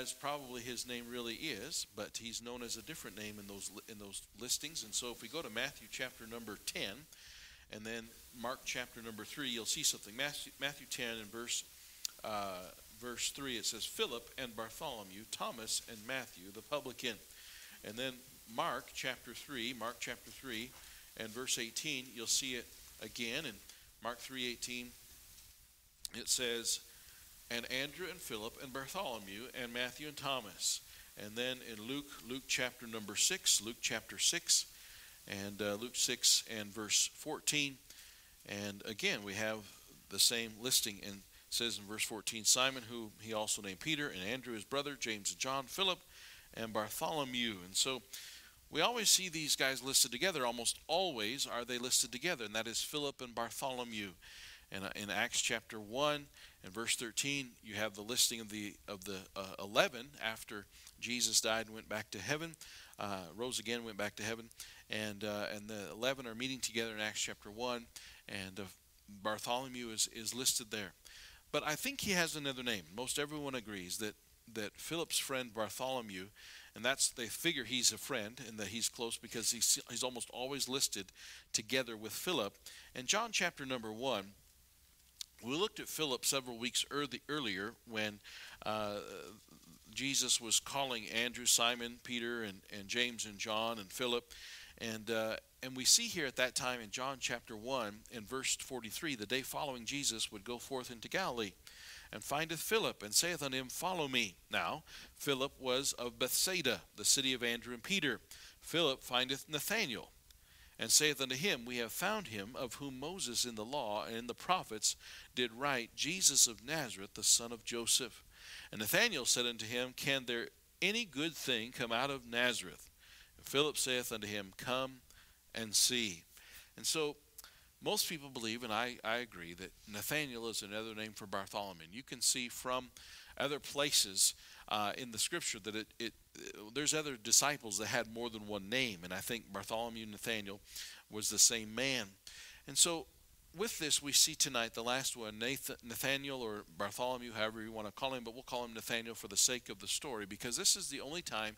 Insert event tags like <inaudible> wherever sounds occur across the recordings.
as probably his name really is, but he's known as a different name in those in those listings. And so if we go to Matthew chapter number 10 and then Mark chapter number 3, you'll see something. Matthew, Matthew 10 and verse uh, verse 3 it says Philip and Bartholomew, Thomas and Matthew the publican. And then Mark chapter 3, Mark chapter 3 and verse 18, you'll see it again in Mark 3:18. It says and Andrew and Philip and Bartholomew and Matthew and Thomas. And then in Luke, Luke chapter number 6, Luke chapter 6, and uh, Luke 6 and verse 14. And again, we have the same listing. And says in verse 14 Simon, who he also named Peter, and Andrew his brother, James and John, Philip, and Bartholomew. And so we always see these guys listed together. Almost always are they listed together, and that is Philip and Bartholomew. And uh, in Acts chapter 1 and verse 13, you have the listing of the of the uh, 11 after Jesus died and went back to heaven, uh, rose again, went back to heaven, and uh, and the 11 are meeting together in Acts chapter 1, and uh, Bartholomew is is listed there. But I think he has another name. Most everyone agrees that that Philip's friend Bartholomew, and that's they figure he's a friend and that he's close because he's he's almost always listed together with Philip. And John chapter number one we looked at Philip several weeks early, earlier when uh, Jesus was calling Andrew, Simon, Peter, and, and James, and John, and Philip. And, uh, and we see here at that time in John chapter 1 in verse 43 the day following Jesus would go forth into Galilee and findeth Philip and saith unto him, Follow me. Now, Philip was of Bethsaida, the city of Andrew and Peter. Philip findeth Nathanael and saith unto him, We have found him of whom Moses in the law and in the prophets did write, Jesus of Nazareth, the son of Joseph. And Nathanael said unto him, Can there any good thing come out of Nazareth? And Philip saith unto him, Come and see. And so most people believe, and I, I agree, that Nathanael is another name for Bartholomew. You can see from other places uh, in the scripture that it, it there's other disciples that had more than one name, and I think Bartholomew Nathaniel was the same man. And so, with this, we see tonight the last one, Nathan, Nathaniel or Bartholomew, however you want to call him, but we'll call him Nathaniel for the sake of the story, because this is the only time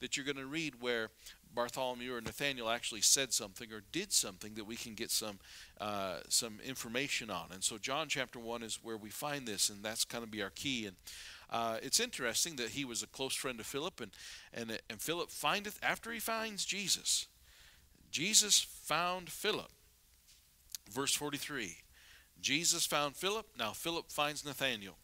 that you're going to read where Bartholomew or Nathaniel actually said something or did something that we can get some uh, some information on. And so John chapter one is where we find this, and that's going to be our key. And uh, it's interesting that he was a close friend of Philip, and, and, and Philip findeth, after he finds Jesus, Jesus found Philip. Verse 43 Jesus found Philip, now Philip finds Nathanael.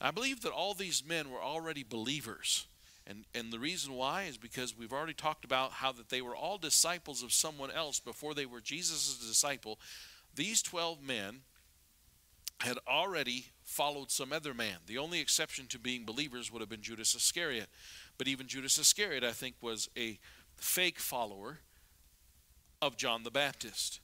I believe that all these men were already believers. And, and the reason why is because we've already talked about how that they were all disciples of someone else before they were Jesus' disciple. These 12 men had already followed some other man. The only exception to being believers would have been Judas Iscariot. But even Judas Iscariot, I think, was a fake follower of John the Baptist.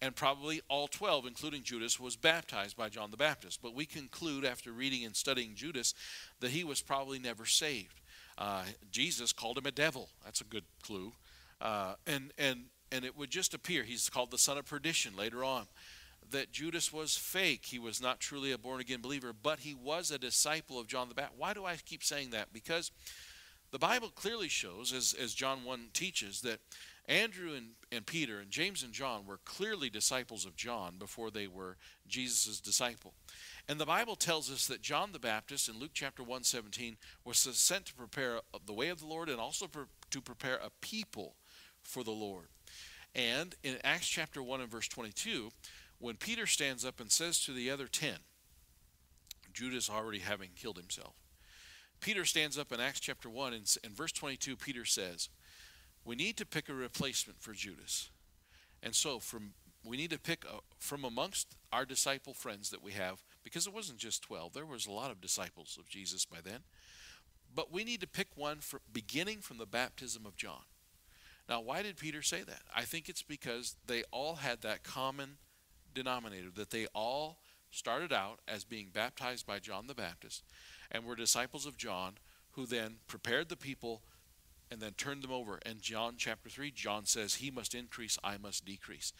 And probably all 12, including Judas, was baptized by John the Baptist. But we conclude after reading and studying Judas that he was probably never saved. Uh, Jesus called him a devil. That's a good clue. Uh, and, and, and it would just appear, he's called the son of perdition later on that Judas was fake. He was not truly a born again believer, but he was a disciple of John the Baptist. Why do I keep saying that? Because the Bible clearly shows, as, as John 1 teaches, that Andrew and, and Peter and James and John were clearly disciples of John before they were Jesus' disciple. And the Bible tells us that John the Baptist in Luke chapter 1 17 was sent to prepare the way of the Lord and also to prepare a people for the Lord. And in Acts chapter 1 and verse 22, when Peter stands up and says to the other ten, Judas already having killed himself, Peter stands up in Acts chapter 1 and verse 22, Peter says, We need to pick a replacement for Judas. And so from we need to pick a, from amongst our disciple friends that we have, because it wasn't just 12, there was a lot of disciples of Jesus by then. But we need to pick one for beginning from the baptism of John. Now, why did Peter say that? I think it's because they all had that common denominator that they all started out as being baptized by John the Baptist and were disciples of John who then prepared the people and then turned them over. And John chapter 3, John says, He must increase, I must decrease.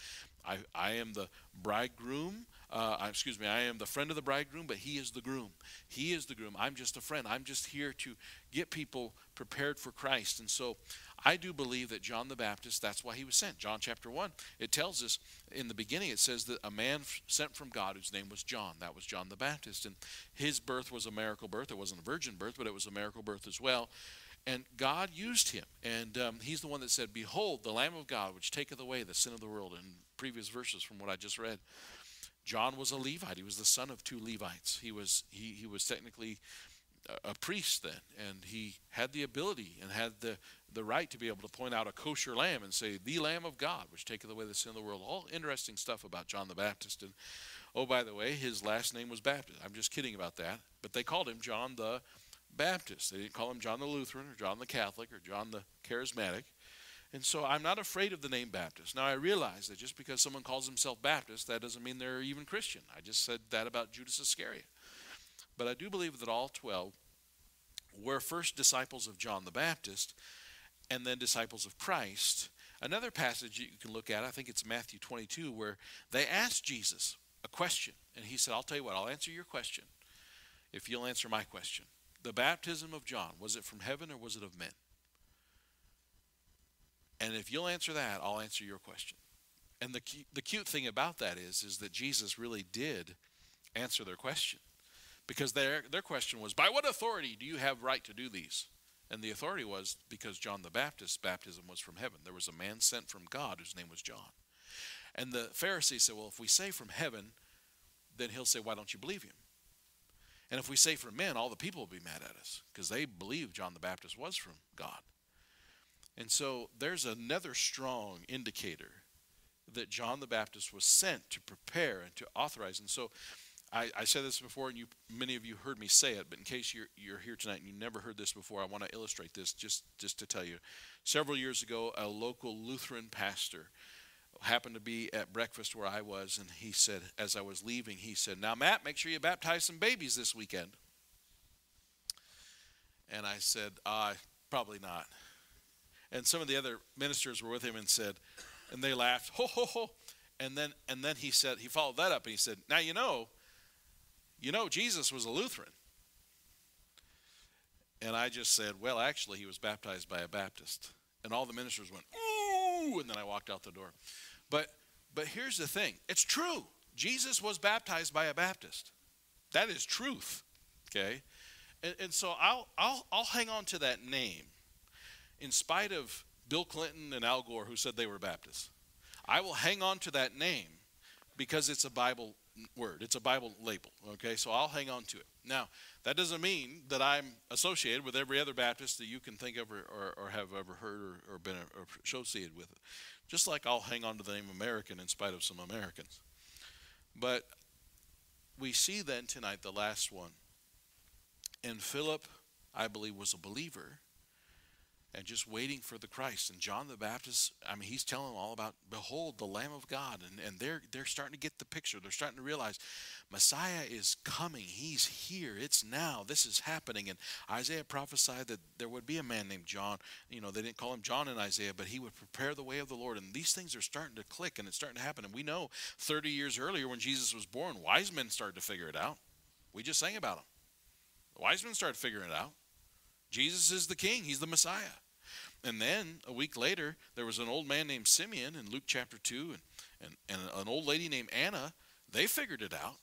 I, I am the bridegroom. Uh, excuse me, I am the friend of the bridegroom, but he is the groom. He is the groom. I'm just a friend. I'm just here to get people prepared for Christ. And so I do believe that John the Baptist, that's why he was sent. John chapter 1, it tells us in the beginning, it says that a man sent from God whose name was John. That was John the Baptist. And his birth was a miracle birth. It wasn't a virgin birth, but it was a miracle birth as well. And God used him. And um, he's the one that said, Behold, the Lamb of God, which taketh away the sin of the world, in previous verses from what I just read. John was a Levite. He was the son of two Levites. He was, he, he was technically a priest then, and he had the ability and had the, the right to be able to point out a kosher lamb and say, The Lamb of God, which taketh away the sin of the world. All interesting stuff about John the Baptist. And oh, by the way, his last name was Baptist. I'm just kidding about that. But they called him John the Baptist. They didn't call him John the Lutheran or John the Catholic or John the Charismatic. And so I'm not afraid of the name Baptist. Now I realize that just because someone calls himself Baptist, that doesn't mean they're even Christian. I just said that about Judas Iscariot. But I do believe that all 12 were first disciples of John the Baptist and then disciples of Christ. Another passage you can look at, I think it's Matthew 22, where they asked Jesus a question. And he said, I'll tell you what, I'll answer your question if you'll answer my question. The baptism of John, was it from heaven or was it of men? And if you'll answer that, I'll answer your question. And the, the cute thing about that is, is that Jesus really did answer their question. Because their, their question was, by what authority do you have right to do these? And the authority was because John the Baptist's baptism was from heaven. There was a man sent from God whose name was John. And the Pharisees said, Well, if we say from heaven, then he'll say, Why don't you believe him? And if we say from men, all the people will be mad at us because they believe John the Baptist was from God. And so there's another strong indicator that John the Baptist was sent to prepare and to authorize. And so I, I said this before, and you, many of you heard me say it, but in case you're, you're here tonight and you never heard this before, I want to illustrate this just, just to tell you. Several years ago, a local Lutheran pastor happened to be at breakfast where I was, and he said, as I was leaving, he said, Now, Matt, make sure you baptize some babies this weekend. And I said, uh, Probably not. And some of the other ministers were with him and said, and they laughed, ho, ho, ho. And then, and then he said, he followed that up and he said, Now, you know, you know, Jesus was a Lutheran. And I just said, Well, actually, he was baptized by a Baptist. And all the ministers went, Ooh, and then I walked out the door. But but here's the thing it's true. Jesus was baptized by a Baptist. That is truth. Okay? And, and so I'll, I'll, I'll hang on to that name in spite of Bill Clinton and Al Gore who said they were Baptists. I will hang on to that name because it's a Bible word. It's a Bible label. Okay, so I'll hang on to it. Now, that doesn't mean that I'm associated with every other Baptist that you can think of or, or, or have ever heard or, or been associated with it. Just like I'll hang on to the name American in spite of some Americans. But we see then tonight the last one. And Philip, I believe, was a believer and just waiting for the Christ. And John the Baptist, I mean, he's telling them all about, behold, the Lamb of God. And, and they're, they're starting to get the picture. They're starting to realize Messiah is coming. He's here. It's now. This is happening. And Isaiah prophesied that there would be a man named John. You know, they didn't call him John in Isaiah, but he would prepare the way of the Lord. And these things are starting to click and it's starting to happen. And we know 30 years earlier when Jesus was born, wise men started to figure it out. We just sang about him. The wise men started figuring it out. Jesus is the king, he's the Messiah. And then a week later, there was an old man named Simeon in Luke chapter 2 and, and, and an old lady named Anna. They figured it out.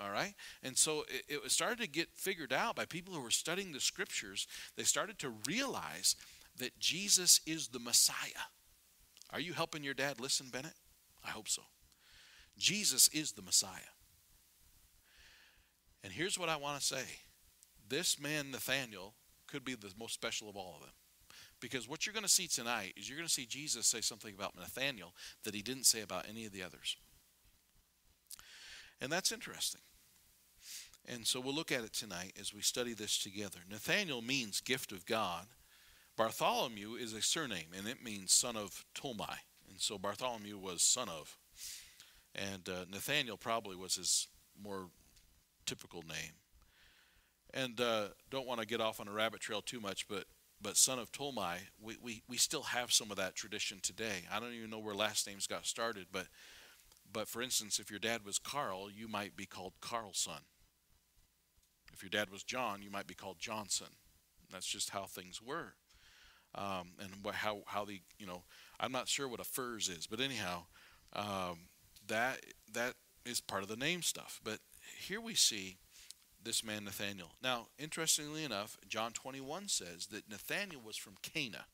All right? And so it, it started to get figured out by people who were studying the scriptures. They started to realize that Jesus is the Messiah. Are you helping your dad listen, Bennett? I hope so. Jesus is the Messiah. And here's what I want to say this man, Nathaniel, could be the most special of all of them. Because what you're going to see tonight is you're going to see Jesus say something about Nathaniel that he didn't say about any of the others. And that's interesting. And so we'll look at it tonight as we study this together. Nathaniel means gift of God. Bartholomew is a surname, and it means son of Tolmai. And so Bartholomew was son of. And uh, Nathaniel probably was his more typical name. And uh, don't want to get off on a rabbit trail too much, but but son of Tolmai, we, we, we still have some of that tradition today. I don't even know where last names got started, but But for instance, if your dad was Carl, you might be called Carlson. If your dad was John, you might be called Johnson. That's just how things were. Um, and how, how the, you know, I'm not sure what a furs is, but anyhow, um, that, that is part of the name stuff. But here we see this man Nathaniel. Now, interestingly enough, John 21 says that Nathaniel was from Cana.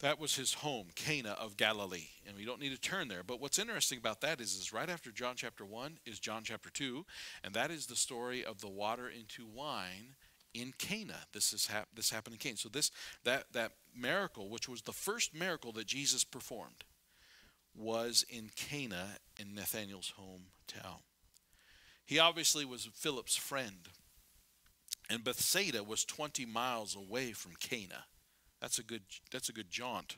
That was his home, Cana of Galilee. And we don't need to turn there. But what's interesting about that is, is right after John chapter 1 is John chapter 2, and that is the story of the water into wine in Cana. This is hap- this happened in Cana. So this that that miracle, which was the first miracle that Jesus performed, was in Cana in Nathanael's hometown. He obviously was Philip's friend. And Bethsaida was 20 miles away from Cana. That's a good that's a good jaunt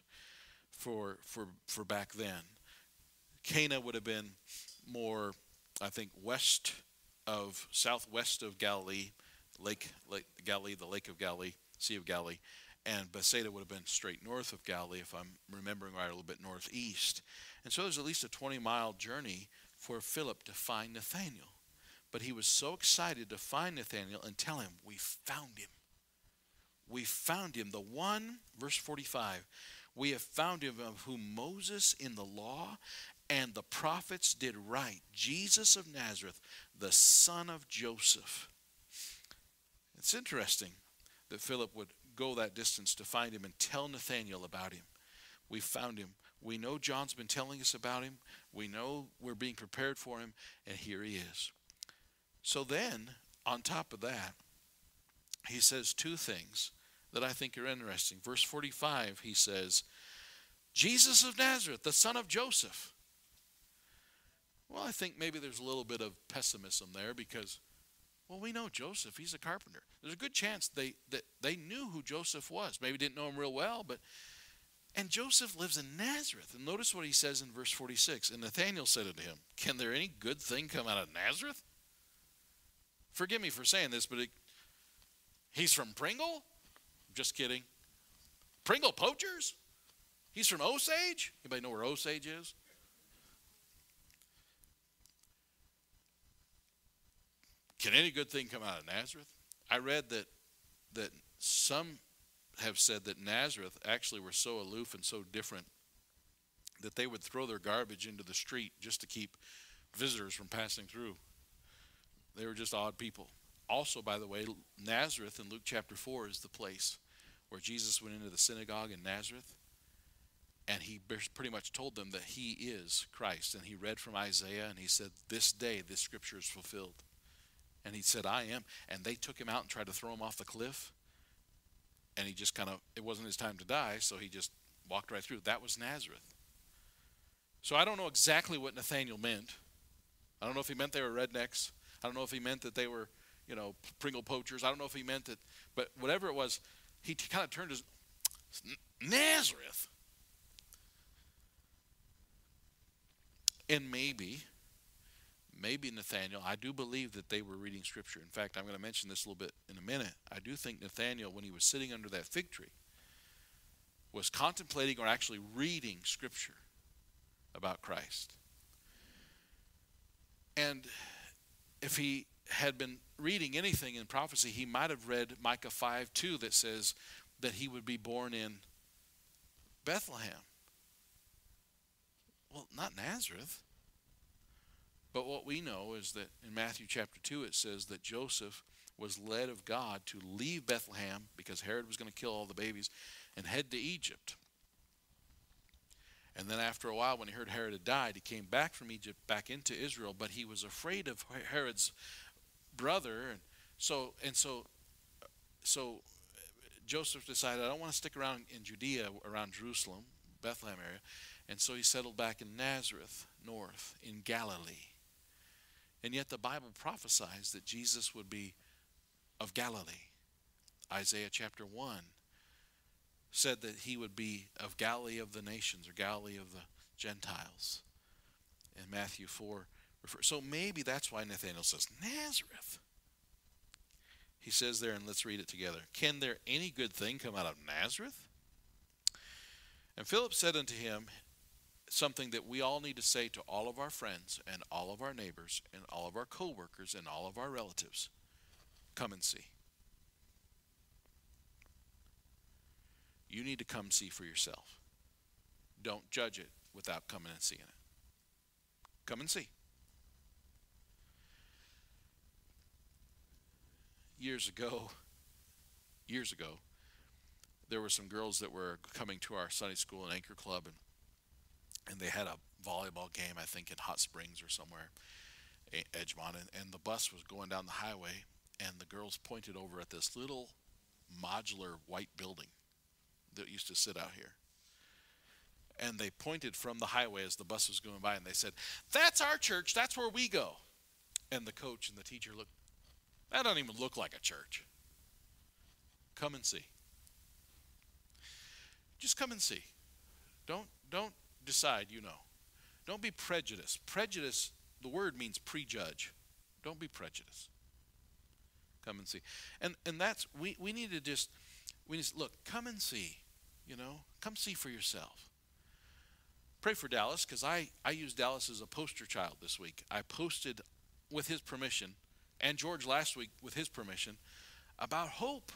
for for for back then. Cana would have been more, I think, west of southwest of Galilee, Lake Lake Galilee, the Lake of Galilee, Sea of Galilee, and Bethsaida would have been straight north of Galilee, if I'm remembering right, a little bit northeast. And so there's at least a 20 mile journey for Philip to find Nathaniel. But he was so excited to find Nathaniel and tell him, We found him we found him, the one, verse 45, we have found him of whom Moses in the law and the prophets did write, Jesus of Nazareth, the son of Joseph. It's interesting that Philip would go that distance to find him and tell Nathanael about him. We found him. We know John's been telling us about him. We know we're being prepared for him, and here he is. So then, on top of that, he says two things that I think are interesting. Verse 45, he says, Jesus of Nazareth, the son of Joseph. Well, I think maybe there's a little bit of pessimism there because, well, we know Joseph. He's a carpenter. There's a good chance they that they knew who Joseph was. Maybe didn't know him real well, but and Joseph lives in Nazareth. And notice what he says in verse 46. And Nathanael said unto him, Can there any good thing come out of Nazareth? Forgive me for saying this, but it, He's from Pringle? Just kidding. Pringle Poachers? He's from Osage? Anybody know where Osage is? Can any good thing come out of Nazareth? I read that that some have said that Nazareth actually were so aloof and so different that they would throw their garbage into the street just to keep visitors from passing through. They were just odd people. Also, by the way, Nazareth in Luke chapter 4 is the place where Jesus went into the synagogue in Nazareth and he pretty much told them that he is Christ. And he read from Isaiah and he said, This day this scripture is fulfilled. And he said, I am. And they took him out and tried to throw him off the cliff. And he just kind of, it wasn't his time to die, so he just walked right through. That was Nazareth. So I don't know exactly what Nathaniel meant. I don't know if he meant they were rednecks. I don't know if he meant that they were you know, Pringle poachers. I don't know if he meant that, but whatever it was, he t- kind of turned his Nazareth. And maybe, maybe Nathaniel, I do believe that they were reading Scripture. In fact, I'm going to mention this a little bit in a minute. I do think Nathaniel, when he was sitting under that fig tree, was contemplating or actually reading Scripture about Christ. And if he had been reading anything in prophecy, he might have read Micah 5 2 that says that he would be born in Bethlehem. Well, not Nazareth. But what we know is that in Matthew chapter 2, it says that Joseph was led of God to leave Bethlehem because Herod was going to kill all the babies and head to Egypt. And then after a while, when he heard Herod had died, he came back from Egypt back into Israel, but he was afraid of Herod's brother and so and so so Joseph decided I don't want to stick around in Judea around Jerusalem, Bethlehem area, and so he settled back in Nazareth, north in Galilee. And yet the Bible prophesies that Jesus would be of Galilee. Isaiah chapter 1 said that he would be of Galilee of the nations or Galilee of the Gentiles. And Matthew 4 refer. So maybe that's why Nathanael says, Nazareth. He says there, and let's read it together. Can there any good thing come out of Nazareth? And Philip said unto him, something that we all need to say to all of our friends and all of our neighbors and all of our coworkers and all of our relatives. Come and see. You need to come see for yourself. Don't judge it without coming and seeing it. Come and see. Years ago, years ago, there were some girls that were coming to our Sunday school and anchor club, and and they had a volleyball game, I think, in Hot Springs or somewhere, Edgemont, and, and the bus was going down the highway, and the girls pointed over at this little modular white building that used to sit out here. And they pointed from the highway as the bus was going by, and they said, That's our church. That's where we go. And the coach and the teacher looked, That doesn't even look like a church. Come and see. Just come and see. Don't don't decide you know. Don't be prejudiced. Prejudice, the word means prejudge. Don't be prejudiced. Come and see. And and that's we, we need to just we need to look, come and see. You know, come see for yourself. Pray for Dallas because I, I used Dallas as a poster child this week. I posted with his permission, and George last week with his permission, about hope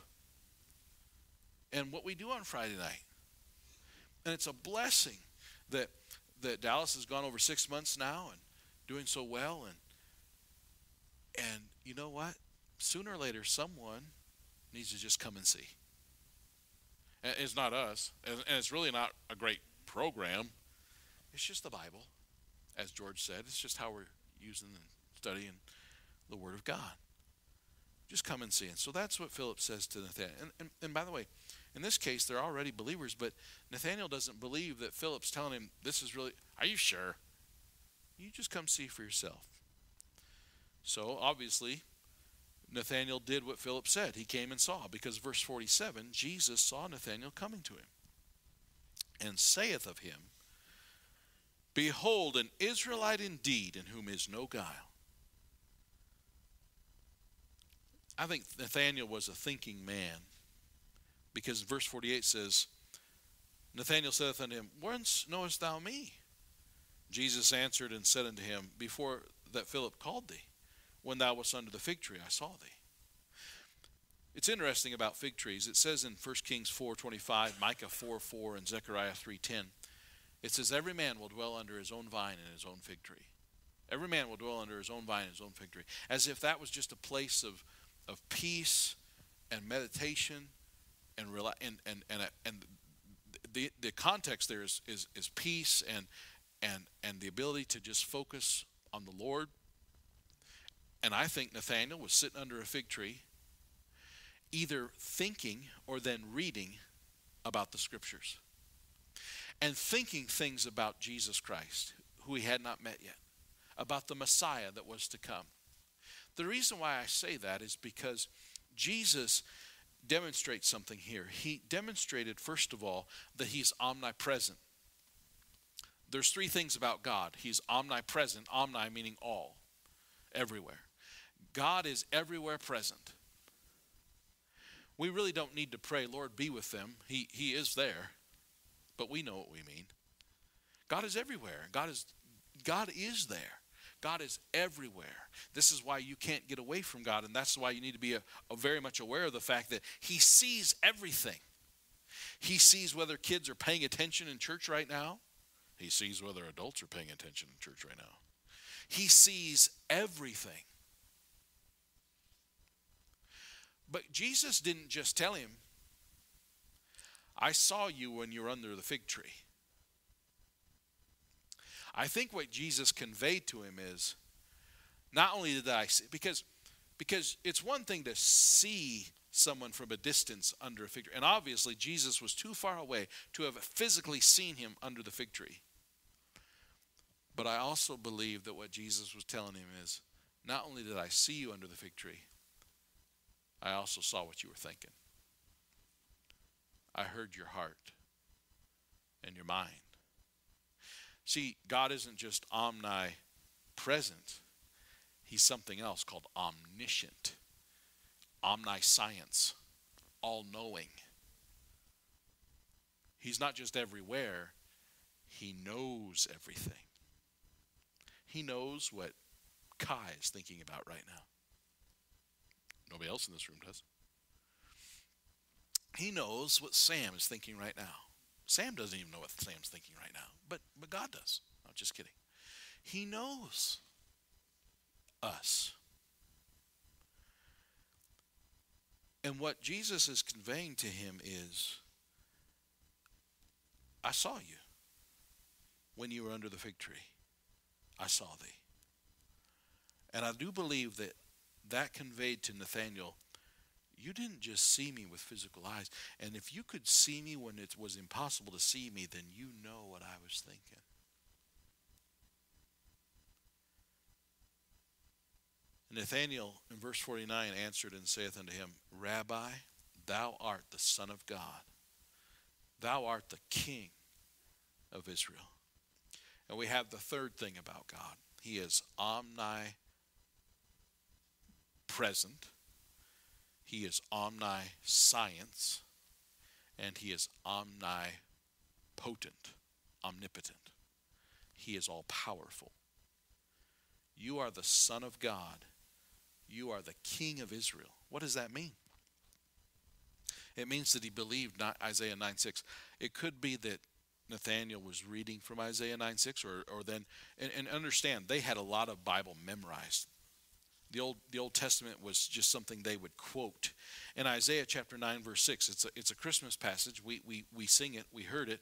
and what we do on Friday night. And it's a blessing that that Dallas has gone over six months now and doing so well and and you know what? Sooner or later someone needs to just come and see. It's not us, and it's really not a great program. It's just the Bible, as George said. It's just how we're using and studying the Word of God. Just come and see. And so that's what Philip says to Nathaniel. And, and, and by the way, in this case, they're already believers, but Nathaniel doesn't believe that Philip's telling him, This is really, are you sure? You just come see for yourself. So, obviously, Nathanael did what Philip said. He came and saw, because verse 47 Jesus saw Nathanael coming to him and saith of him, Behold, an Israelite indeed, in whom is no guile. I think Nathanael was a thinking man because verse 48 says, Nathanael saith unto him, Whence knowest thou me? Jesus answered and said unto him, Before that Philip called thee, when thou wast under the fig tree, I saw thee. It's interesting about fig trees. It says in 1 Kings 4.25, Micah 4, 4, and Zechariah 3.10, it says, Every man will dwell under his own vine and his own fig tree. Every man will dwell under his own vine and his own fig tree. As if that was just a place of, of peace and meditation and and and and, and the the context there is, is is peace and and and the ability to just focus on the Lord. And I think Nathaniel was sitting under a fig tree, either thinking or then reading about the scriptures. And thinking things about Jesus Christ, who he had not met yet, about the Messiah that was to come. The reason why I say that is because Jesus demonstrates something here. He demonstrated, first of all, that he's omnipresent. There's three things about God He's omnipresent, omni meaning all, everywhere. God is everywhere present. We really don't need to pray, Lord, be with them. He, he is there, but we know what we mean. God is everywhere. God is, God is there. God is everywhere. This is why you can't get away from God, and that's why you need to be a, a very much aware of the fact that He sees everything. He sees whether kids are paying attention in church right now. He sees whether adults are paying attention in church right now. He sees everything. But Jesus didn't just tell him, I saw you when you were under the fig tree. I think what Jesus conveyed to him is not only did I see, because, because it's one thing to see someone from a distance under a fig tree. And obviously, Jesus was too far away to have physically seen him under the fig tree. But I also believe that what Jesus was telling him is not only did I see you under the fig tree, I also saw what you were thinking. I heard your heart and your mind. See, God isn't just omnipresent, He's something else called omniscient, omniscience, all knowing. He's not just everywhere, He knows everything. He knows what Kai is thinking about right now. Nobody else in this room does. He knows what Sam is thinking right now. Sam doesn't even know what Sam's thinking right now, but, but God does. I'm just kidding. He knows us. And what Jesus is conveying to him is I saw you when you were under the fig tree. I saw thee. And I do believe that that conveyed to Nathanael, you didn't just see me with physical eyes. And if you could see me when it was impossible to see me, then you know what I was thinking. Nathanael in verse 49 answered and saith unto him, Rabbi, thou art the Son of God. Thou art the King of Israel. And we have the third thing about God He is omnipresent, He is omniscience, and He is omnipotent, omnipotent. He is all powerful. You are the Son of God you are the king of Israel. What does that mean? It means that he believed not Isaiah 9 6. It could be that Nathaniel was reading from Isaiah 9 6, or, or then, and, and understand, they had a lot of Bible memorized. The Old, the Old Testament was just something they would quote. In Isaiah chapter 9, verse 6, it's a, it's a Christmas passage. We, we, we sing it, we heard it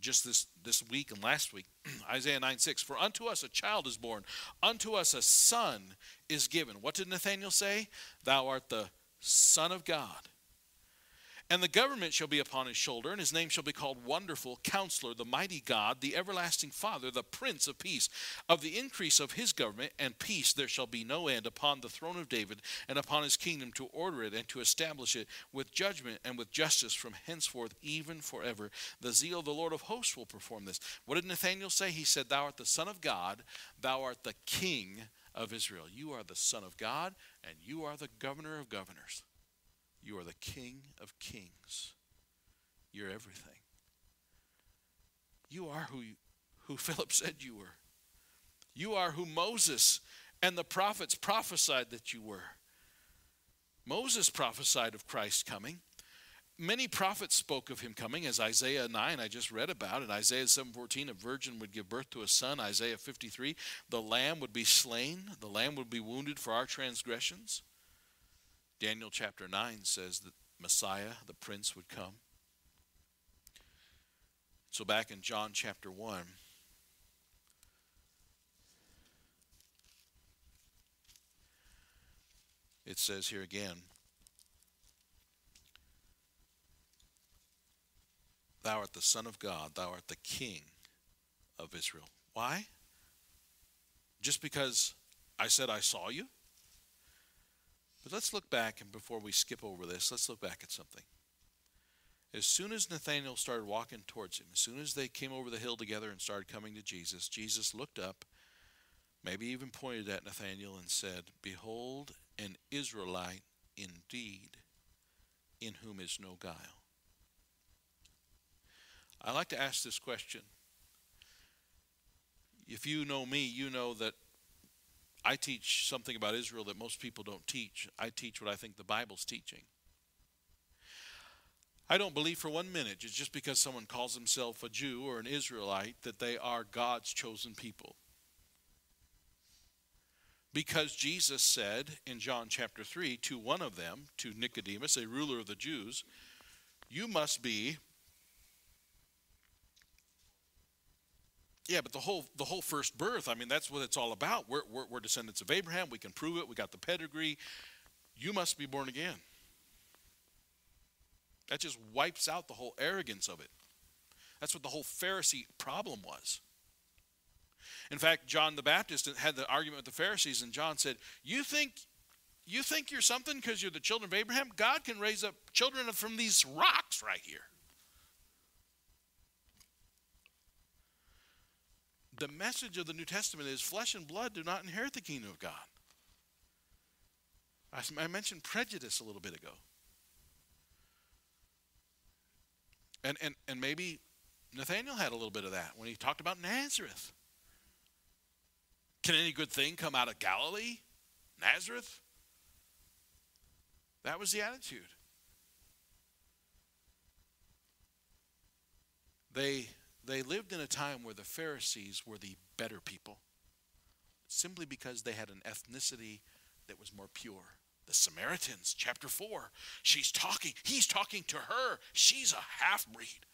just this, this week and last week, <clears throat> Isaiah 9 6. For unto us a child is born, unto us a son is given. What did Nathanael say? Thou art the Son of God. And the government shall be upon his shoulder, and his name shall be called Wonderful, Counselor, the Mighty God, the Everlasting Father, the Prince of Peace. Of the increase of his government and peace there shall be no end upon the throne of David and upon his kingdom to order it and to establish it with judgment and with justice from henceforth even forever. The zeal of the Lord of hosts will perform this. What did Nathanael say? He said, Thou art the Son of God, thou art the King of Israel. You are the Son of God, and you are the Governor of governors. You are the King of kings. You're everything. You are who, who <laughs> Philip said you were. You are who Moses and the prophets prophesied that you were. Moses prophesied of Christ coming. Many prophets spoke of him coming, as Isaiah 9 I just read about. In Isaiah 7:14, a virgin would give birth to a son. Isaiah 53, the lamb would be slain, the lamb would be wounded for our transgressions. Daniel chapter 9 says that Messiah, the prince, would come. So back in John chapter 1, it says here again, Thou art the Son of God, thou art the King of Israel. Why? Just because I said I saw you? But let's look back, and before we skip over this, let's look back at something. As soon as Nathanael started walking towards him, as soon as they came over the hill together and started coming to Jesus, Jesus looked up, maybe even pointed at Nathanael and said, Behold, an Israelite indeed, in whom is no guile. I like to ask this question. If you know me, you know that I teach something about Israel that most people don't teach. I teach what I think the Bible's teaching. I don't believe for one minute it's just because someone calls himself a Jew or an Israelite that they are God's chosen people. Because Jesus said in John chapter 3 to one of them, to Nicodemus, a ruler of the Jews, You must be Yeah, but the whole the whole first birth, I mean, that's what it's all about. We're, we're, we're descendants of Abraham. We can prove it. We got the pedigree. You must be born again. That just wipes out the whole arrogance of it. That's what the whole Pharisee problem was. In fact, John the Baptist had the argument with the Pharisees, and John said, "You think you think you're something because you're the children of Abraham? God can raise up children from these rocks right here." The message of the New Testament is flesh and blood do not inherit the kingdom of God. I, I mentioned prejudice a little bit ago. And, and, and maybe Nathaniel had a little bit of that when he talked about Nazareth. Can any good thing come out of Galilee? Nazareth? That was the attitude. They, they lived in a time where the Pharisees were the better people, simply because they had an ethnicity that was more pure. The Samaritans, chapter 4, she's talking, he's talking to her. She's a half breed.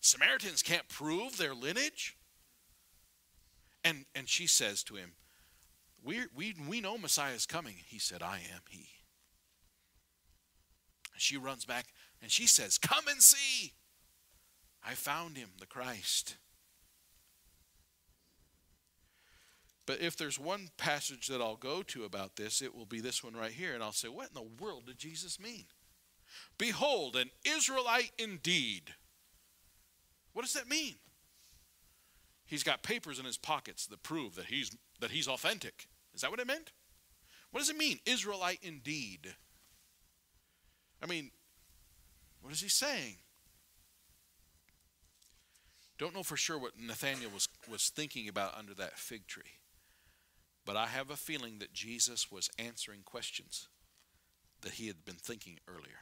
Samaritans can't prove their lineage. And, and she says to him, we, we, we know Messiah is coming. He said, I am he. She runs back and she says, Come and see. I found him, the Christ. But if there's one passage that I'll go to about this, it will be this one right here. And I'll say, What in the world did Jesus mean? Behold, an Israelite indeed. What does that mean? He's got papers in his pockets that prove that he's that he's authentic. Is that what it meant? What does it mean? Israelite indeed. I mean, what is he saying? Don't know for sure what Nathaniel was, was thinking about under that fig tree. But I have a feeling that Jesus was answering questions that he had been thinking earlier.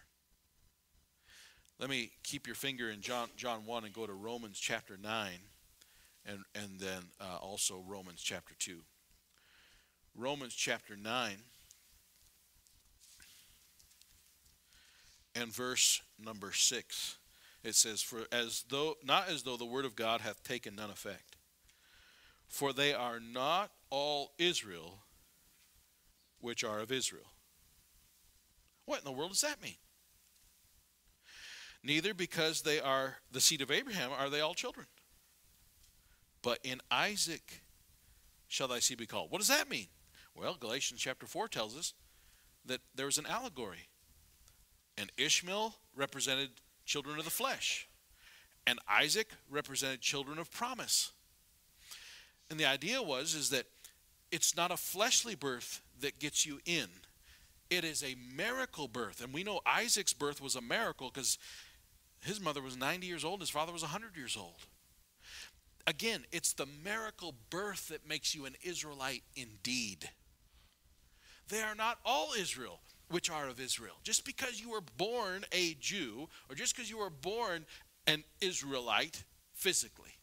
Let me keep your finger in John, John 1 and go to Romans chapter 9 and, and then uh, also Romans chapter 2. Romans chapter 9 and verse number 6. It says, For as though not as though the word of God hath taken none effect. For they are not all Israel which are of Israel. What in the world does that mean? Neither because they are the seed of Abraham are they all children. But in Isaac shall thy seed be called. What does that mean? Well, Galatians chapter 4 tells us that there was an allegory. And Ishmael represented children of the flesh, and Isaac represented children of promise. And the idea was is that it's not a fleshly birth that gets you in. It is a miracle birth. And we know Isaac's birth was a miracle because his mother was 90 years old, his father was 100 years old. Again, it's the miracle birth that makes you an Israelite indeed. They are not all Israel which are of Israel. Just because you were born a Jew, or just because you were born an Israelite physically.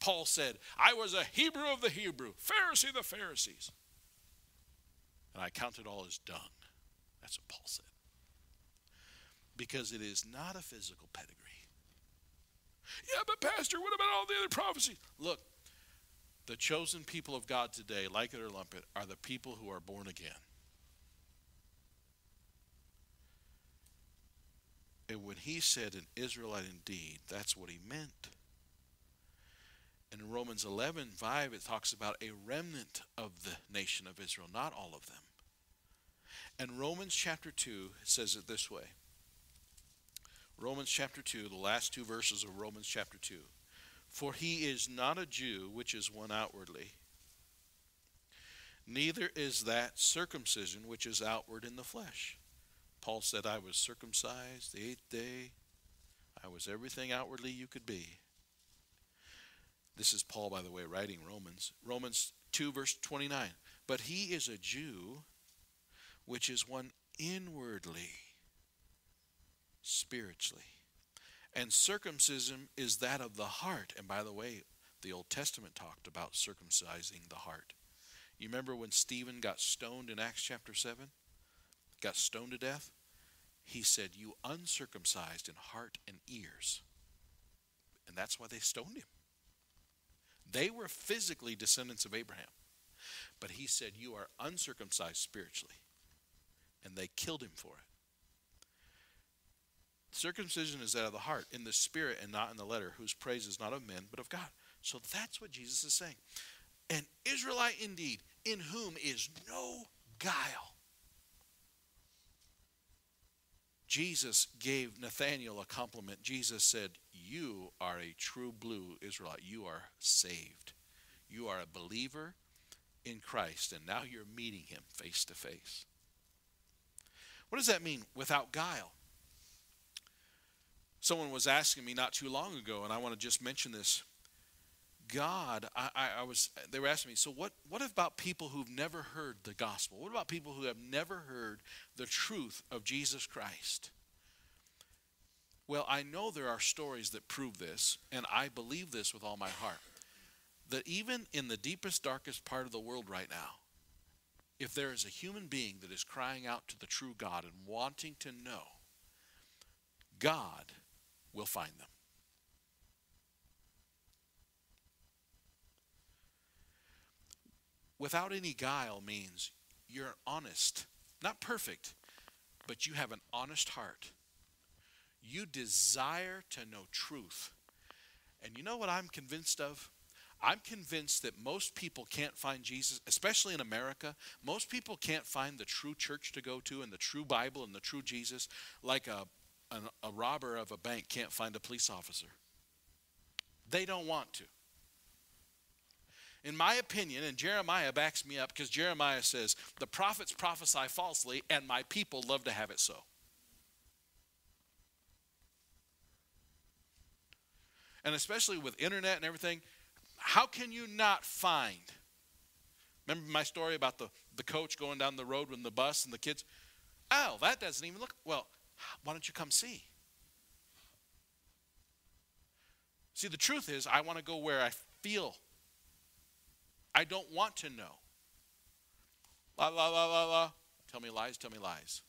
Paul said, I was a Hebrew of the Hebrew, Pharisee of the Pharisees. And I counted all as dung. That's what Paul said. Because it is not a physical pedigree. Yeah, but Pastor, what about all the other prophecies? Look, the chosen people of God today, like it or lump it, are the people who are born again. And when he said an Israelite indeed, that's what he meant. In Romans 11, 5, it talks about a remnant of the nation of Israel, not all of them. And Romans chapter 2 says it this way Romans chapter 2, the last two verses of Romans chapter 2. For he is not a Jew, which is one outwardly, neither is that circumcision which is outward in the flesh Paul said, I was circumcised the eighth day. I was everything outwardly you could be. This is Paul, by the way, writing Romans. Romans 2, verse 29. But he is a Jew, which is one inwardly, spiritually. And circumcision is that of the heart. And by the way, the Old Testament talked about circumcising the heart. You remember when Stephen got stoned in Acts chapter 7? Got stoned to death, he said, You uncircumcised in heart and ears. And that's why they stoned him. They were physically descendants of Abraham. But he said, You are uncircumcised spiritually. And they killed him for it. Circumcision is that of the heart, in the spirit and not in the letter, whose praise is not of men, but of God. So that's what Jesus is saying. An Israelite indeed, in whom is no guile. Jesus gave Nathanael a compliment. Jesus said, You are a true blue Israelite. You are saved. You are a believer in Christ, and now you're meeting him face to face. What does that mean without guile? Someone was asking me not too long ago, and I want to just mention this. God, I, I, I, was they were asking me, so what, what about people who've never heard the gospel? What about people who have never heard the truth of Jesus Christ? Well, I know there are stories that prove this, and I believe this with all my heart. That even in the deepest, darkest part of the world right now, if there is a human being that is crying out to the true God and wanting to know, God will find them. Without any guile means you're honest, not perfect, but you have an honest heart. You desire to know truth. And you know what I'm convinced of? I'm convinced that most people can't find Jesus, especially in America. Most people can't find the true church to go to and the true Bible and the true Jesus like a, a, a robber of a bank can't find a police officer. They don't want to. In my opinion, and Jeremiah backs me up because Jeremiah says, The prophets prophesy falsely, and my people love to have it so. And especially with internet and everything, how can you not find? Remember my story about the, the coach going down the road with the bus and the kids? Oh, that doesn't even look. Well, why don't you come see? See, the truth is, I want to go where I feel. I don't want to know. La, la, la, la, la. Tell me lies, tell me lies.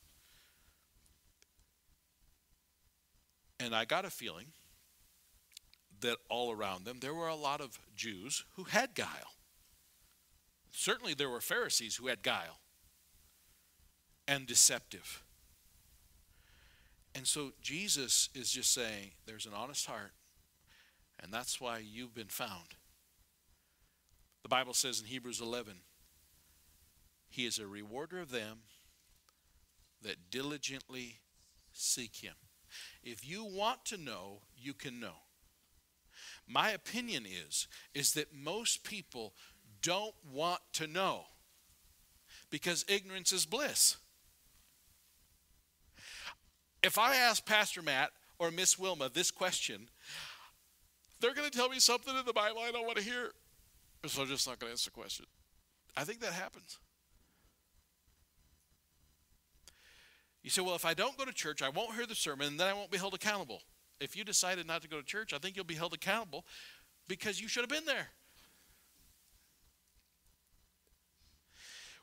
And I got a feeling that all around them there were a lot of Jews who had guile. Certainly there were Pharisees who had guile and deceptive. And so Jesus is just saying there's an honest heart, and that's why you've been found. The Bible says in Hebrews 11, He is a rewarder of them that diligently seek Him. If you want to know, you can know. My opinion is is that most people don't want to know because ignorance is bliss. If I ask Pastor Matt or Miss Wilma this question, they're going to tell me something in the Bible I don't want to hear. So I'm just not going to answer the question. I think that happens. You say, well, if I don't go to church, I won't hear the sermon, and then I won't be held accountable. If you decided not to go to church, I think you'll be held accountable because you should have been there.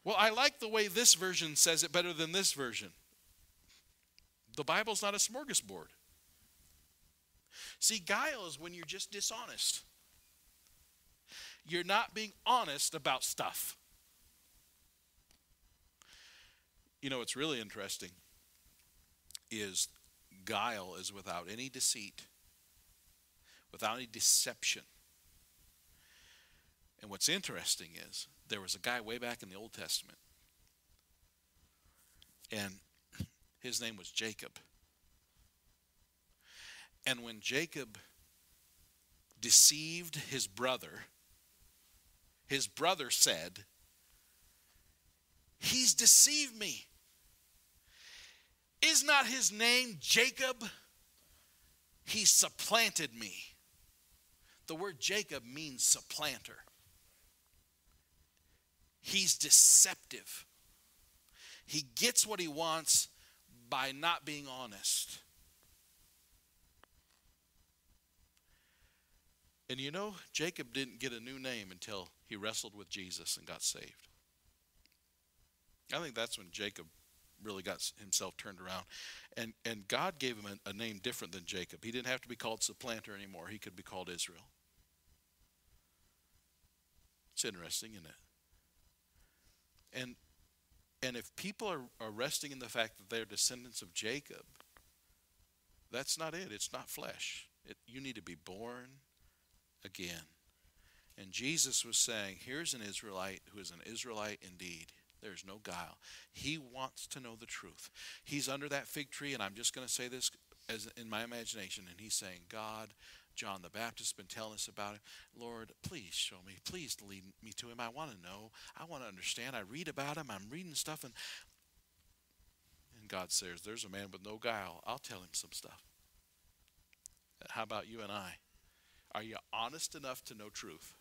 Well, I like the way this version says it better than this version. The Bible's not a smorgasbord. See, guile is when you're just dishonest. You're not being honest about stuff. You know, what's really interesting is guile is without any deceit, without any deception. And what's interesting is there was a guy way back in the Old Testament, and his name was Jacob. And when Jacob deceived his brother, his brother said, He's deceived me. Is not his name Jacob? He supplanted me. The word Jacob means supplanter. He's deceptive. He gets what he wants by not being honest. And you know, Jacob didn't get a new name until he wrestled with Jesus and got saved. I think that's when Jacob really got himself turned around. And, and God gave him a, a name different than Jacob. He didn't have to be called supplanter anymore, he could be called Israel. It's interesting, isn't it? And and if people are, are resting in the fact that they're descendants of Jacob, that's not it. It's not flesh. It, you need to be born again. And Jesus was saying, Here's an Israelite who is an Israelite indeed. There's no guile. He wants to know the truth. He's under that fig tree, and I'm just going to say this as in my imagination, and he's saying, God, John the Baptist has been telling us about him. Lord, please show me. Please lead me to him. I want to know. I want to understand. I read about him. I'm reading stuff, and and God says, "There's a man with no guile. I'll tell him some stuff." how about you and I? Are you honest enough to know truth?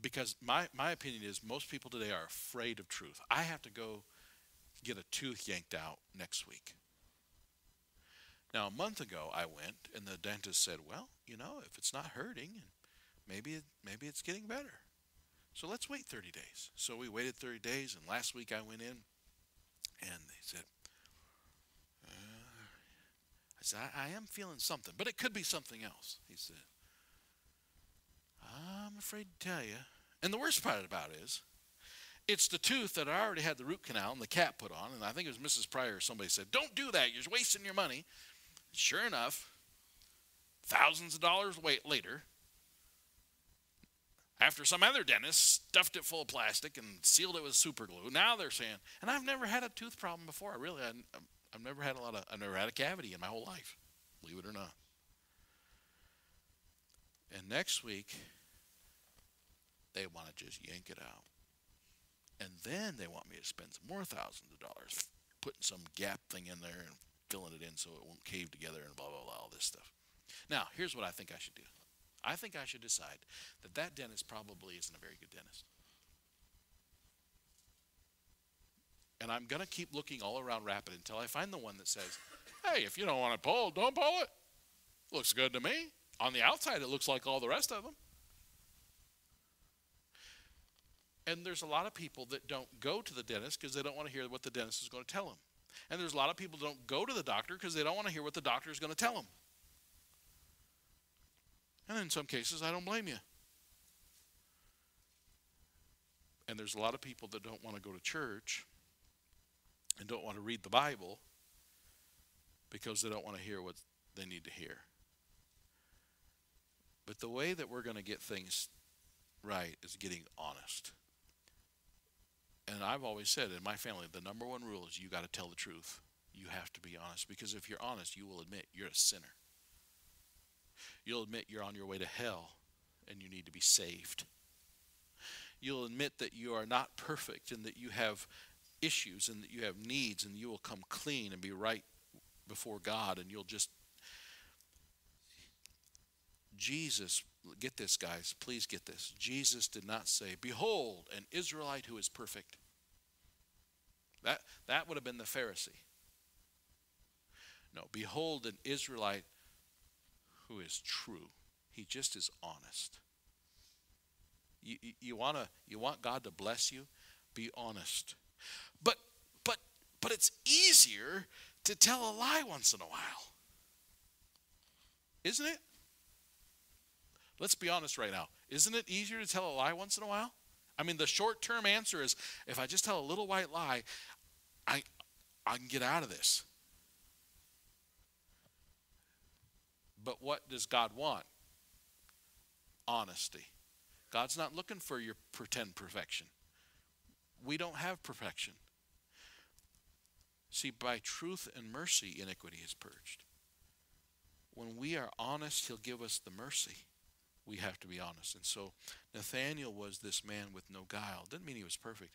Because my, my opinion is most people today are afraid of truth. I have to go get a tooth yanked out next week. Now, a month ago, I went, and the dentist said, "Well, you know, if it's not hurting, maybe maybe it's getting better, so let's wait 30 days." So we waited 30 days, and last week I went in, and they said, "I said I, I am feeling something, but it could be something else." He said, "I'm afraid to tell you." And the worst part about it is, it's the tooth that I already had the root canal and the cap put on, and I think it was Mrs. Pryor or somebody said, "Don't do that. You're wasting your money." Sure enough, thousands of dollars wait later, after some other dentist stuffed it full of plastic and sealed it with super glue, now they're saying, and I've never had a tooth problem before. I really, I, I've never had a lot of, I've never had a cavity in my whole life, believe it or not. And next week, they want to just yank it out. And then they want me to spend some more thousands of dollars putting some gap thing in there and filling it in so it won't cave together and blah, blah, blah, all this stuff. Now, here's what I think I should do I think I should decide that that dentist probably isn't a very good dentist. And I'm going to keep looking all around Rapid until I find the one that says, hey, if you don't want to pull, don't pull it. Looks good to me. On the outside, it looks like all the rest of them. And there's a lot of people that don't go to the dentist because they don't want to hear what the dentist is going to tell them. And there's a lot of people that don't go to the doctor because they don't want to hear what the doctor is going to tell them. And in some cases, I don't blame you. And there's a lot of people that don't want to go to church and don't want to read the Bible because they don't want to hear what they need to hear. But the way that we're going to get things right is getting honest and I've always said in my family, the number one rule is you got to tell the truth. You have to be honest because if you're honest, you will admit you're a sinner. You'll admit you're on your way to hell and you need to be saved. You'll admit that you are not perfect and that you have issues and that you have needs and you will come clean and be right before God and you'll just Jesus get this guys please get this Jesus did not say behold an Israelite who is perfect that, that would have been the Pharisee. No, behold an Israelite who is true. He just is honest. You, you, you, wanna, you want God to bless you? Be honest. But, but, but it's easier to tell a lie once in a while. Isn't it? Let's be honest right now. Isn't it easier to tell a lie once in a while? I mean, the short term answer is if I just tell a little white lie, I, I can get out of this. But what does God want? Honesty. God's not looking for your pretend perfection. We don't have perfection. See, by truth and mercy, iniquity is purged. When we are honest, He'll give us the mercy. We have to be honest. And so Nathaniel was this man with no guile. Didn't mean he was perfect,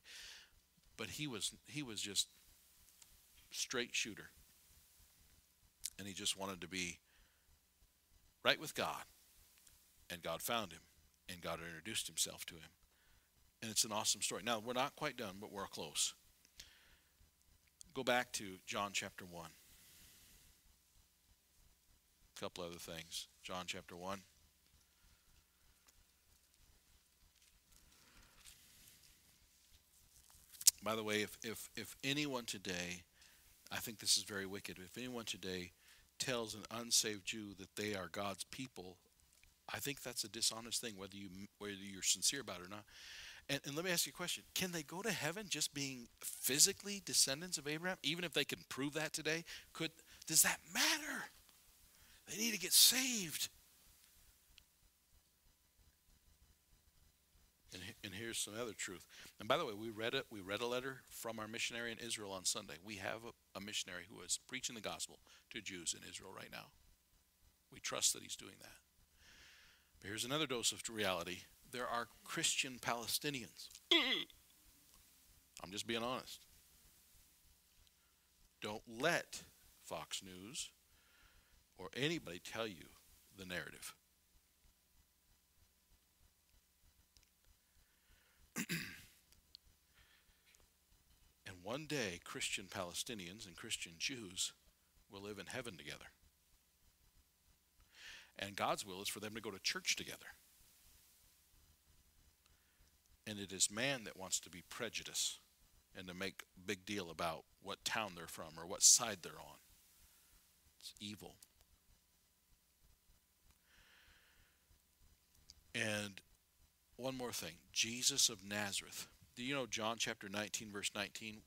but he was he was just straight shooter. And he just wanted to be right with God. And God found him. And God introduced himself to him. And it's an awesome story. Now, we're not quite done, but we're close. Go back to John chapter 1. A couple other things. John chapter 1. By the way, if, if, if anyone today I think this is very wicked. If anyone today tells an unsaved Jew that they are God's people, I think that's a dishonest thing, whether you whether you're sincere about it or not. And, and, let me ask you a question: Can they go to heaven just being physically descendants of Abraham, even if they can prove that today? Could does that matter? They need to get saved. And, and here's some other truth. And by the way, we read it. We read a letter from our missionary in Israel on Sunday. We have a, a missionary who is preaching the gospel to Jews in Israel right now. We trust that he's doing that. But here's another dose of reality. There are Christian Palestinians. I'm just being honest. Don't let Fox News or anybody tell you the narrative. <clears throat> and one day, Christian Palestinians and Christian Jews will live in heaven together. And God's will is for them to go to church together. And it is man that wants to be prejudiced and to make big deal about what town they're from or what side they're on. It's evil. And one more thing Jesus of Nazareth. Do you know John chapter 19, verse 19?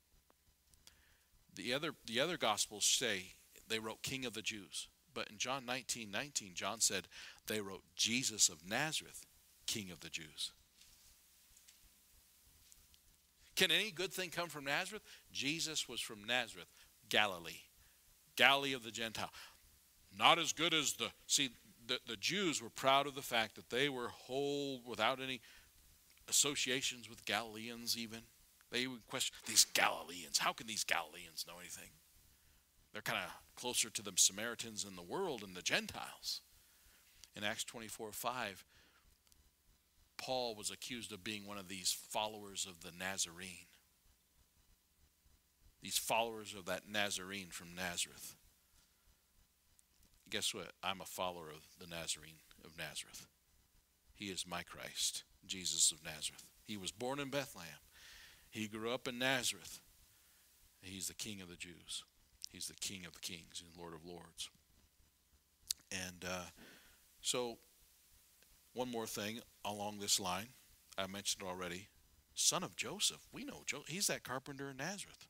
The other, the other gospels say they wrote King of the Jews. But in John 19, 19, John said they wrote Jesus of Nazareth, King of the Jews. Can any good thing come from Nazareth? Jesus was from Nazareth, Galilee, Galilee of the Gentile. Not as good as the, see, the, the Jews were proud of the fact that they were whole without any associations with Galileans, even. They would question these Galileans. How can these Galileans know anything? They're kind of closer to the Samaritans in the world and the Gentiles. In Acts 24 5, Paul was accused of being one of these followers of the Nazarene. These followers of that Nazarene from Nazareth. Guess what? I'm a follower of the Nazarene of Nazareth. He is my Christ, Jesus of Nazareth. He was born in Bethlehem. He grew up in Nazareth. He's the King of the Jews. He's the King of the Kings and Lord of Lords. And uh, so one more thing along this line. I mentioned already. Son of Joseph. We know jo- he's that carpenter in Nazareth.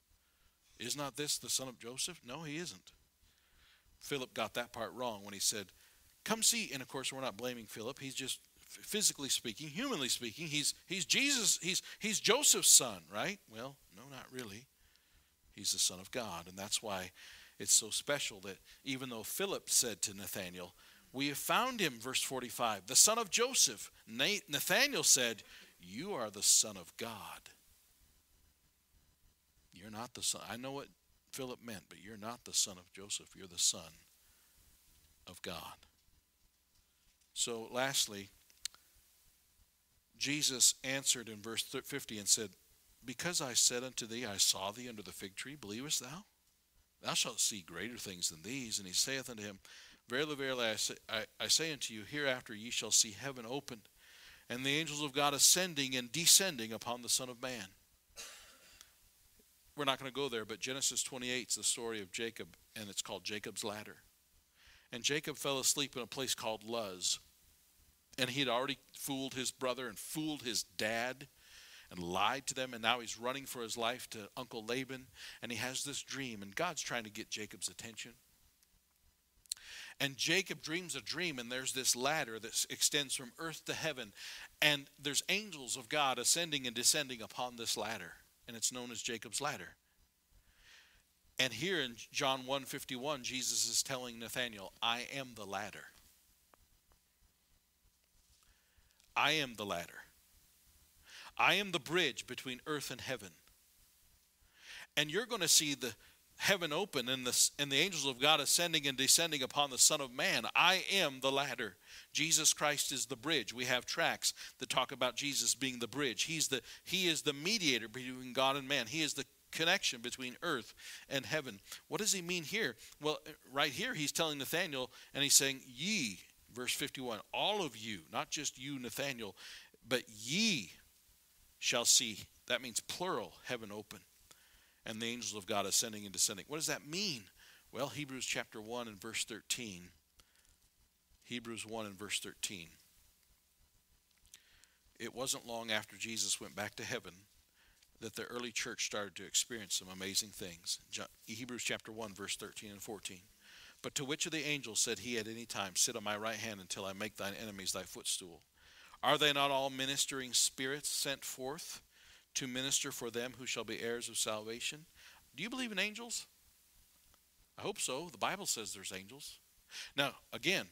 Is not this the son of Joseph? No, he isn't. Philip got that part wrong when he said, Come see. And of course, we're not blaming Philip. He's just physically speaking, humanly speaking, he's he's Jesus, he's he's Joseph's son, right? Well, no, not really. He's the son of God, and that's why it's so special that even though Philip said to Nathanael, we have found him, verse 45, the son of Joseph. Nathanael said, You are the son of God. You're not the son. I know what Philip meant, but you're not the son of Joseph. You're the son of God. So, lastly, Jesus answered in verse 50 and said, Because I said unto thee, I saw thee under the fig tree, believest thou? Thou shalt see greater things than these. And he saith unto him, Verily, verily, I say, I, I say unto you, hereafter ye shall see heaven opened, and the angels of God ascending and descending upon the Son of Man. We're not going to go there, but Genesis 28 is the story of Jacob, and it's called Jacob's Ladder. And Jacob fell asleep in a place called Luz. And he had already fooled his brother and fooled his dad and lied to them, and now he's running for his life to Uncle Laban, and he has this dream, and God's trying to get Jacob's attention. And Jacob dreams a dream, and there's this ladder that extends from earth to heaven. And there's angels of God ascending and descending upon this ladder. And it's known as Jacob's ladder. And here in John 1:51, Jesus is telling Nathanael, I am the ladder. I am the ladder. I am the bridge between earth and heaven. And you're going to see the heaven open and the, and the angels of God ascending and descending upon the Son of Man. I am the ladder. Jesus Christ is the bridge. We have tracks that talk about Jesus being the bridge. He's the, he is the mediator between God and man. He is the connection between earth and heaven. What does he mean here? Well, right here, he's telling Nathaniel, and he's saying, Ye, verse 51, all of you, not just you, Nathaniel, but ye shall see. That means plural, heaven open and the angels of God ascending and descending. What does that mean? Well, Hebrews chapter 1 and verse 13. Hebrews 1 and verse 13. It wasn't long after Jesus went back to heaven that the early church started to experience some amazing things. Hebrews chapter 1, verse 13 and 14. But to which of the angels said he at any time, Sit on my right hand until I make thine enemies thy footstool? Are they not all ministering spirits sent forth to minister for them who shall be heirs of salvation. Do you believe in angels? I hope so. The Bible says there's angels. Now, again,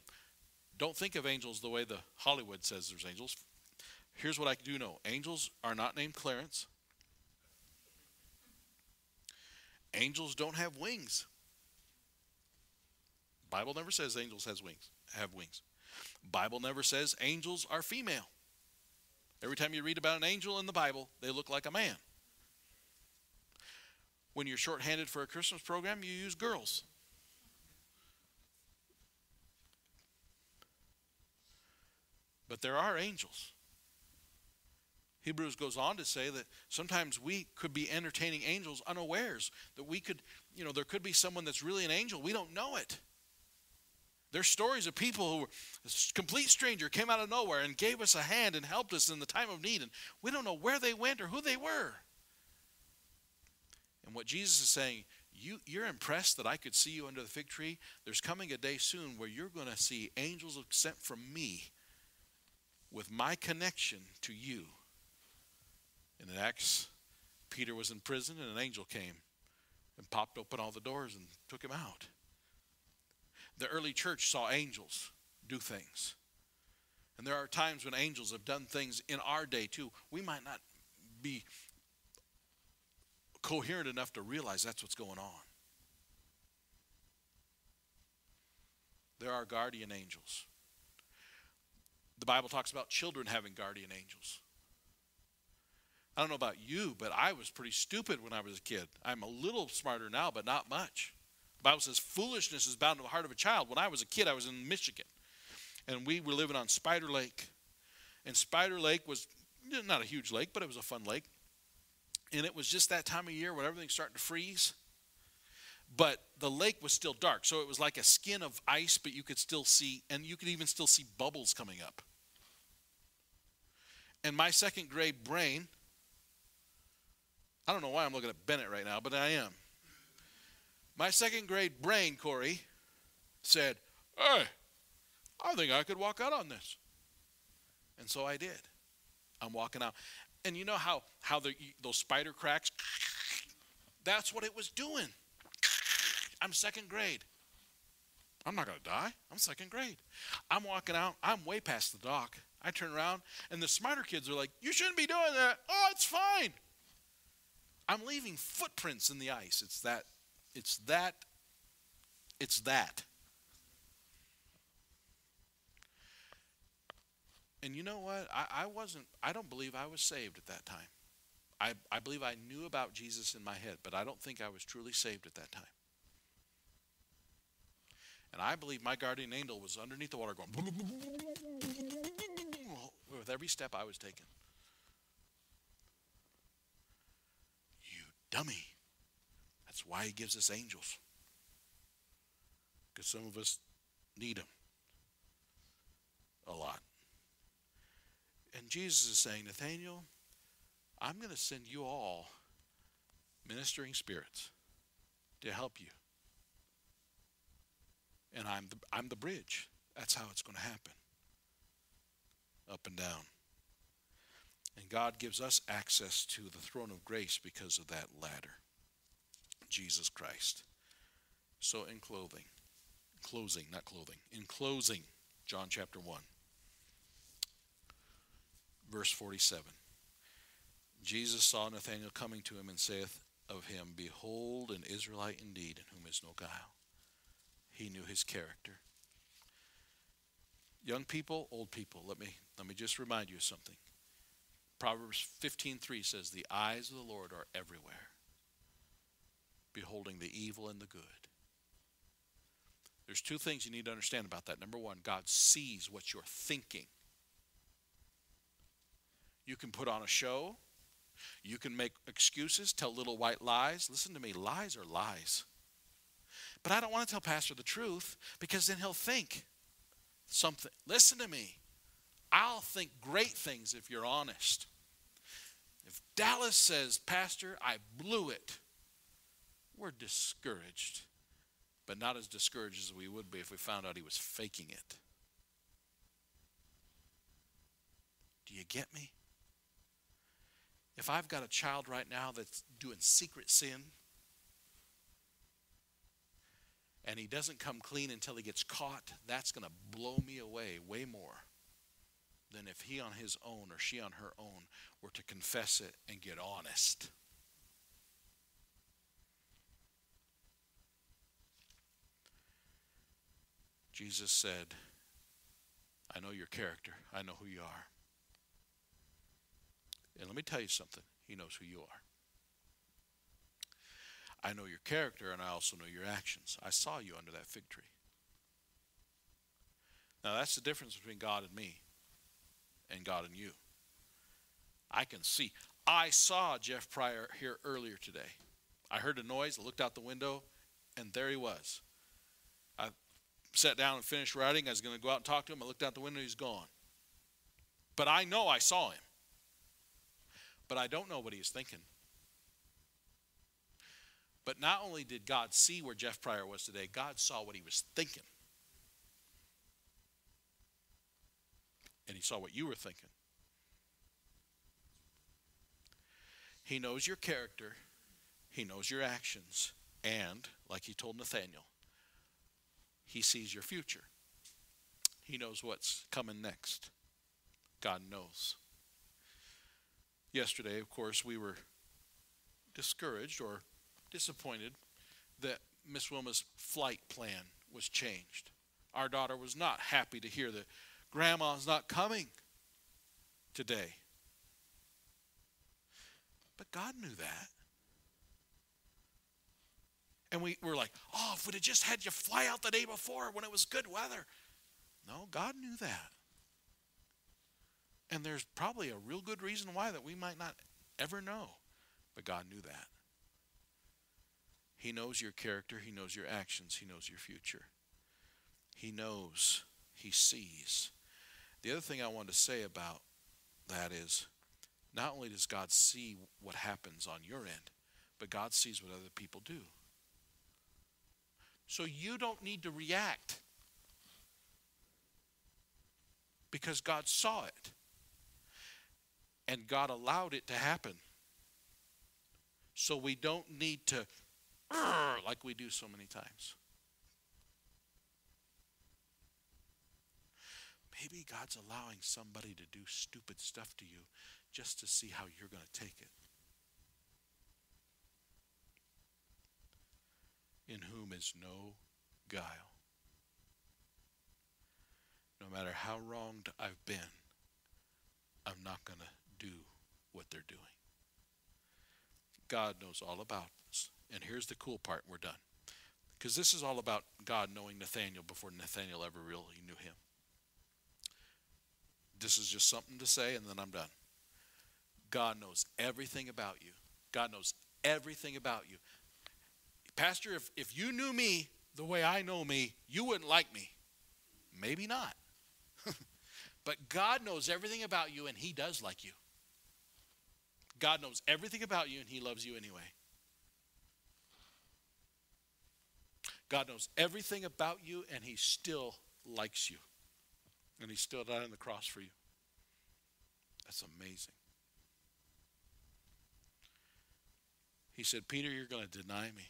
don't think of angels the way the Hollywood says there's angels. Here's what I do know angels are not named Clarence, angels don't have wings. Bible never says angels has wings, have wings. Bible never says angels are female. Every time you read about an angel in the Bible, they look like a man. When you're short-handed for a Christmas program, you use girls. But there are angels. Hebrews goes on to say that sometimes we could be entertaining angels unawares, that we could, you know, there could be someone that's really an angel. We don't know it. There's stories of people who were a complete stranger came out of nowhere and gave us a hand and helped us in the time of need, and we don't know where they went or who they were. And what Jesus is saying, you, you're impressed that I could see you under the fig tree. There's coming a day soon where you're going to see angels sent from me with my connection to you. And in Acts, Peter was in prison and an angel came and popped open all the doors and took him out. The early church saw angels do things. And there are times when angels have done things in our day too. We might not be coherent enough to realize that's what's going on. There are guardian angels. The Bible talks about children having guardian angels. I don't know about you, but I was pretty stupid when I was a kid. I'm a little smarter now, but not much. Bible says foolishness is bound to the heart of a child. When I was a kid, I was in Michigan, and we were living on Spider Lake. And Spider Lake was not a huge lake, but it was a fun lake. And it was just that time of year when everything's starting to freeze. But the lake was still dark, so it was like a skin of ice, but you could still see, and you could even still see bubbles coming up. And my second grade brain I don't know why I'm looking at Bennett right now, but I am. My second grade brain, Corey, said, Hey, I think I could walk out on this. And so I did. I'm walking out. And you know how, how the, those spider cracks, that's what it was doing. I'm second grade. I'm not going to die. I'm second grade. I'm walking out. I'm way past the dock. I turn around, and the smarter kids are like, You shouldn't be doing that. Oh, it's fine. I'm leaving footprints in the ice. It's that, it's that, it's that. And you know what? I, I wasn't, I don't believe I was saved at that time. I, I believe I knew about Jesus in my head, but I don't think I was truly saved at that time. And I believe my guardian angel was underneath the water going with every step I was taking. You dummy. That's why he gives us angels. Because some of us need them a lot. And Jesus is saying, Nathaniel, I'm going to send you all ministering spirits to help you. And I'm the, I'm the bridge. That's how it's going to happen. Up and down. And God gives us access to the throne of grace because of that ladder, Jesus Christ. So, in clothing, closing, not clothing, in closing, John chapter 1, verse 47. Jesus saw Nathanael coming to him and saith of him, Behold, an Israelite indeed, in whom is no guile. He knew his character. Young people, old people, let me, let me just remind you of something. Proverbs 15:3 says the eyes of the Lord are everywhere beholding the evil and the good. There's two things you need to understand about that. Number 1, God sees what you're thinking. You can put on a show, you can make excuses, tell little white lies. Listen to me, lies are lies. But I don't want to tell pastor the truth because then he'll think something. Listen to me. I'll think great things if you're honest. If Dallas says, Pastor, I blew it, we're discouraged, but not as discouraged as we would be if we found out he was faking it. Do you get me? If I've got a child right now that's doing secret sin, and he doesn't come clean until he gets caught, that's going to blow me away way more than if he on his own or she on her own were to confess it and get honest. Jesus said, I know your character. I know who you are. And let me tell you something. He knows who you are. I know your character and I also know your actions. I saw you under that fig tree. Now, that's the difference between God and me and God and you. I can see. I saw Jeff Pryor here earlier today. I heard a noise, I looked out the window, and there he was. Sat down and finished writing. I was going to go out and talk to him. I looked out the window, he's gone. But I know I saw him. But I don't know what he was thinking. But not only did God see where Jeff Pryor was today, God saw what he was thinking. And he saw what you were thinking. He knows your character, he knows your actions, and, like he told Nathaniel, he sees your future. He knows what's coming next. God knows. Yesterday, of course, we were discouraged or disappointed that Miss Wilma's flight plan was changed. Our daughter was not happy to hear that grandma's not coming today. But God knew that. And we were like, oh, if we'd have just had you fly out the day before when it was good weather. No, God knew that. And there's probably a real good reason why that we might not ever know. But God knew that. He knows your character, He knows your actions, He knows your future. He knows, He sees. The other thing I want to say about that is not only does God see what happens on your end, but God sees what other people do. So you don't need to react because God saw it and God allowed it to happen. So we don't need to like we do so many times. Maybe God's allowing somebody to do stupid stuff to you just to see how you're going to take it. In whom is no guile. No matter how wronged I've been, I'm not going to do what they're doing. God knows all about this. And here's the cool part we're done. Because this is all about God knowing Nathaniel before Nathaniel ever really knew him. This is just something to say, and then I'm done. God knows everything about you. God knows everything about you. Pastor, if, if you knew me the way I know me, you wouldn't like me. Maybe not. <laughs> but God knows everything about you, and He does like you. God knows everything about you, and He loves you anyway. God knows everything about you, and He still likes you. And He still died on the cross for you. That's amazing. He said, Peter, you're going to deny me,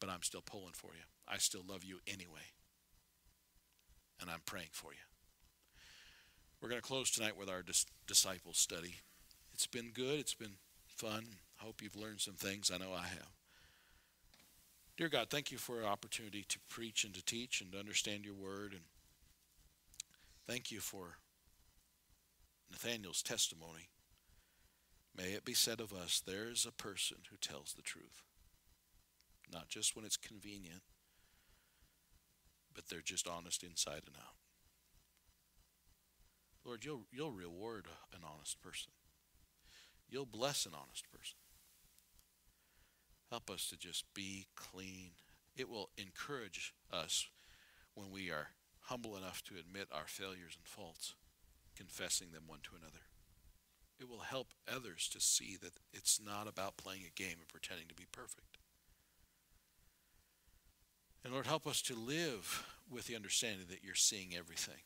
but I'm still pulling for you. I still love you anyway. And I'm praying for you. We're going to close tonight with our dis- disciples study. It's been good. It's been fun. I hope you've learned some things. I know I have. Dear God, thank you for an opportunity to preach and to teach and to understand your word. And thank you for Nathaniel's testimony. May it be said of us, there is a person who tells the truth. Not just when it's convenient, but they're just honest inside and out. Lord, you'll, you'll reward an honest person. You'll bless an honest person. Help us to just be clean. It will encourage us when we are humble enough to admit our failures and faults, confessing them one to another. It will help others to see that it's not about playing a game and pretending to be perfect. And Lord, help us to live with the understanding that you're seeing everything.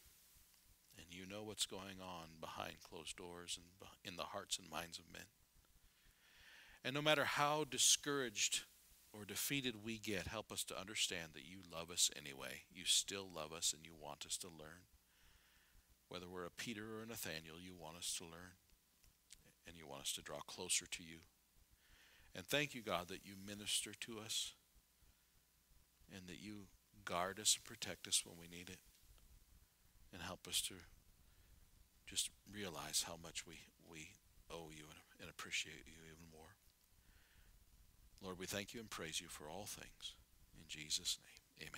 And you know what's going on behind closed doors and in the hearts and minds of men. And no matter how discouraged or defeated we get, help us to understand that you love us anyway. You still love us and you want us to learn. Whether we're a Peter or a Nathaniel, you want us to learn and you want us to draw closer to you. And thank you, God, that you minister to us and that you guard us and protect us when we need it, and help us to just realize how much we, we owe you and, and appreciate you even more. Lord, we thank you and praise you for all things. In Jesus' name.